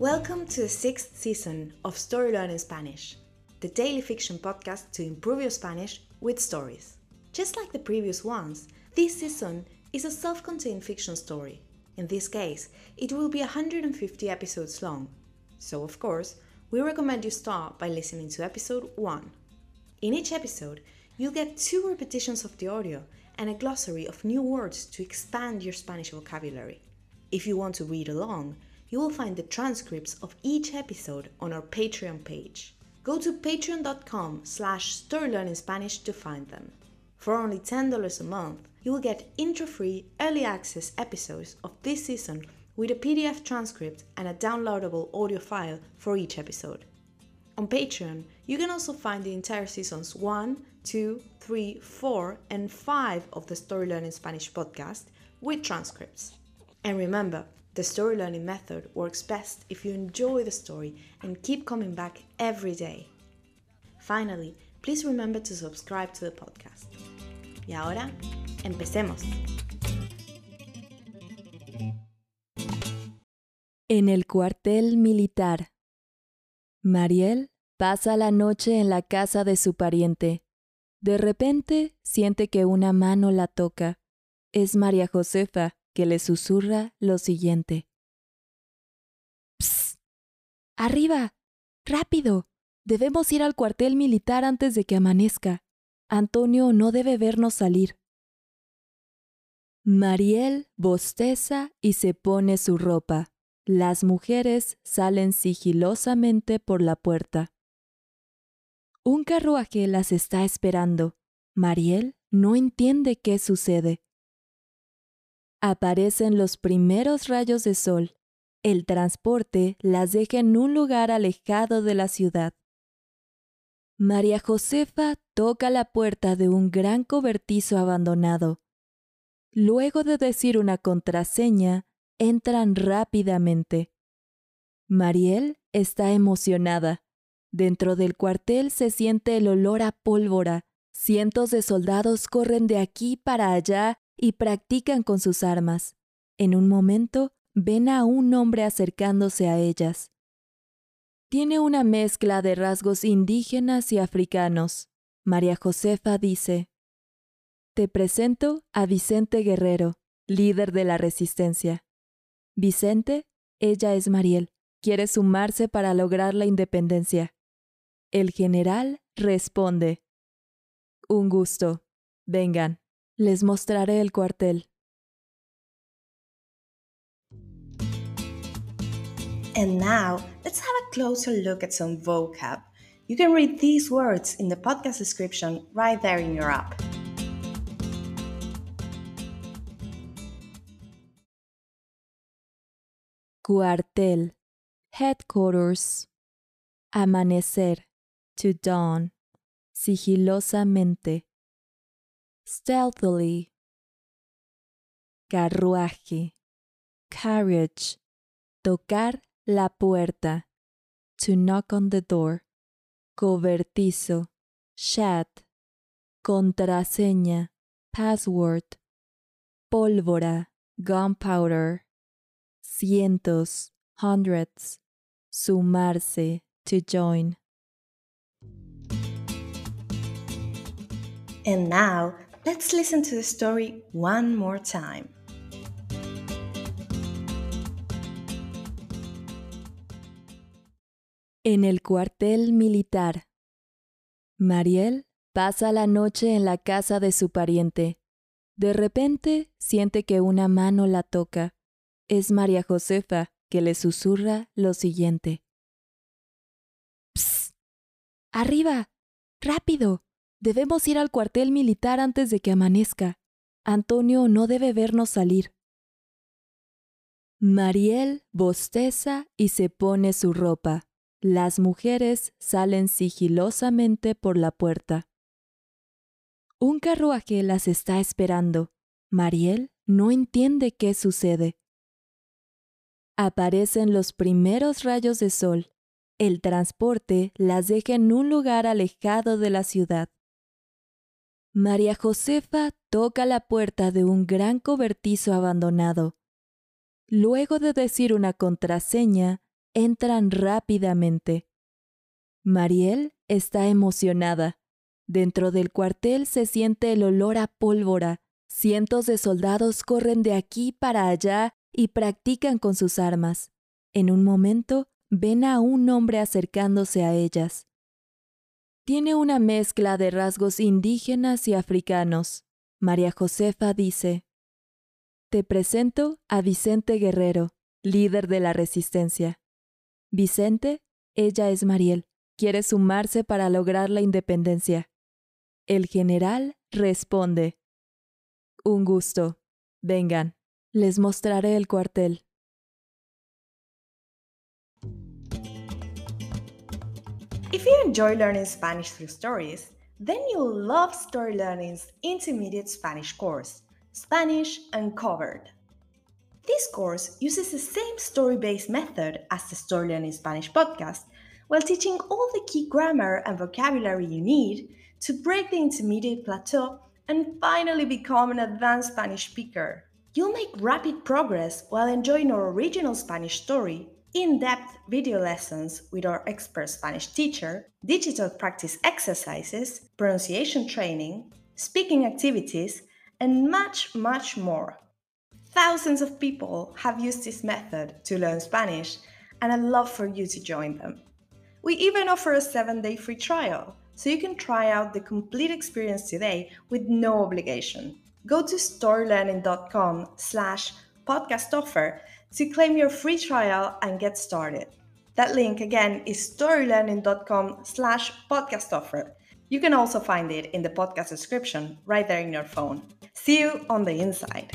Welcome to the sixth season of Story Learning Spanish, the daily fiction podcast to improve your Spanish with stories. Just like the previous ones, this season is a self contained fiction story. In this case, it will be 150 episodes long. So, of course, we recommend you start by listening to episode 1. In each episode, you'll get two repetitions of the audio and a glossary of new words to expand your Spanish vocabulary. If you want to read along, you will find the transcripts of each episode on our Patreon page. Go to patreon.com slash storylearningspanish to find them. For only $10 a month, you will get intro-free early access episodes of this season with a PDF transcript and a downloadable audio file for each episode. On Patreon, you can also find the entire seasons 1, 2, 3, 4, and 5 of the Story Learning Spanish podcast with transcripts. And remember, the story learning method works best if you enjoy the story and keep coming back every day. Finally, please remember to subscribe to the podcast. Y ahora, empecemos. En el cuartel militar. Mariel pasa la noche en la casa de su pariente. De repente siente que una mano la toca. Es María Josefa, que le susurra lo siguiente. ¡Psst! ¡Arriba! ¡Rápido! Debemos ir al cuartel militar antes de que amanezca. Antonio no debe vernos salir. Mariel bosteza y se pone su ropa. Las mujeres salen sigilosamente por la puerta. Un carruaje las está esperando. Mariel no entiende qué sucede. Aparecen los primeros rayos de sol. El transporte las deja en un lugar alejado de la ciudad. María Josefa toca la puerta de un gran cobertizo abandonado. Luego de decir una contraseña, entran rápidamente. Mariel está emocionada. Dentro del cuartel se siente el olor a pólvora. Cientos de soldados corren de aquí para allá y practican con sus armas. En un momento ven a un hombre acercándose a ellas. Tiene una mezcla de rasgos indígenas y africanos. María Josefa dice, Te presento a Vicente Guerrero, líder de la resistencia. Vicente, ella es Mariel, quiere sumarse para lograr la independencia. El general responde, Un gusto, vengan. Les mostraré el cuartel. And now, let's have a closer look at some vocab. You can read these words in the podcast description right there in your app. Cuartel. Headquarters. Amanecer. To dawn. Sigilosamente stealthily. Carruaje, carriage, tocar la puerta, to knock on the door. Cobertizo, chat, contraseña, password, pólvora, gunpowder, cientos, hundreds, sumarse, to join. And now, Let's listen to the story one more time. En el cuartel militar. Mariel pasa la noche en la casa de su pariente. De repente siente que una mano la toca. Es María Josefa que le susurra lo siguiente. ¡Psst! ¡Arriba! ¡Rápido! Debemos ir al cuartel militar antes de que amanezca. Antonio no debe vernos salir. Mariel bosteza y se pone su ropa. Las mujeres salen sigilosamente por la puerta. Un carruaje las está esperando. Mariel no entiende qué sucede. Aparecen los primeros rayos de sol. El transporte las deja en un lugar alejado de la ciudad. María Josefa toca la puerta de un gran cobertizo abandonado. Luego de decir una contraseña, entran rápidamente. Mariel está emocionada. Dentro del cuartel se siente el olor a pólvora. Cientos de soldados corren de aquí para allá y practican con sus armas. En un momento ven a un hombre acercándose a ellas. Tiene una mezcla de rasgos indígenas y africanos. María Josefa dice, Te presento a Vicente Guerrero, líder de la resistencia. Vicente, ella es Mariel, quiere sumarse para lograr la independencia. El general responde, Un gusto. Vengan, les mostraré el cuartel. If you enjoy learning Spanish through stories, then you'll love Story Learning's intermediate Spanish course, Spanish Uncovered. This course uses the same story based method as the Story Learning Spanish podcast while teaching all the key grammar and vocabulary you need to break the intermediate plateau and finally become an advanced Spanish speaker. You'll make rapid progress while enjoying our original Spanish story in depth video lessons with our expert Spanish teacher, digital practice exercises, pronunciation training, speaking activities, and much, much more. Thousands of people have used this method to learn Spanish, and I'd love for you to join them. We even offer a seven day free trial, so you can try out the complete experience today with no obligation. Go to storylearning.com slash podcast offer to claim your free trial and get started. That link again is storylearning.com slash podcast offer. You can also find it in the podcast description right there in your phone. See you on the inside.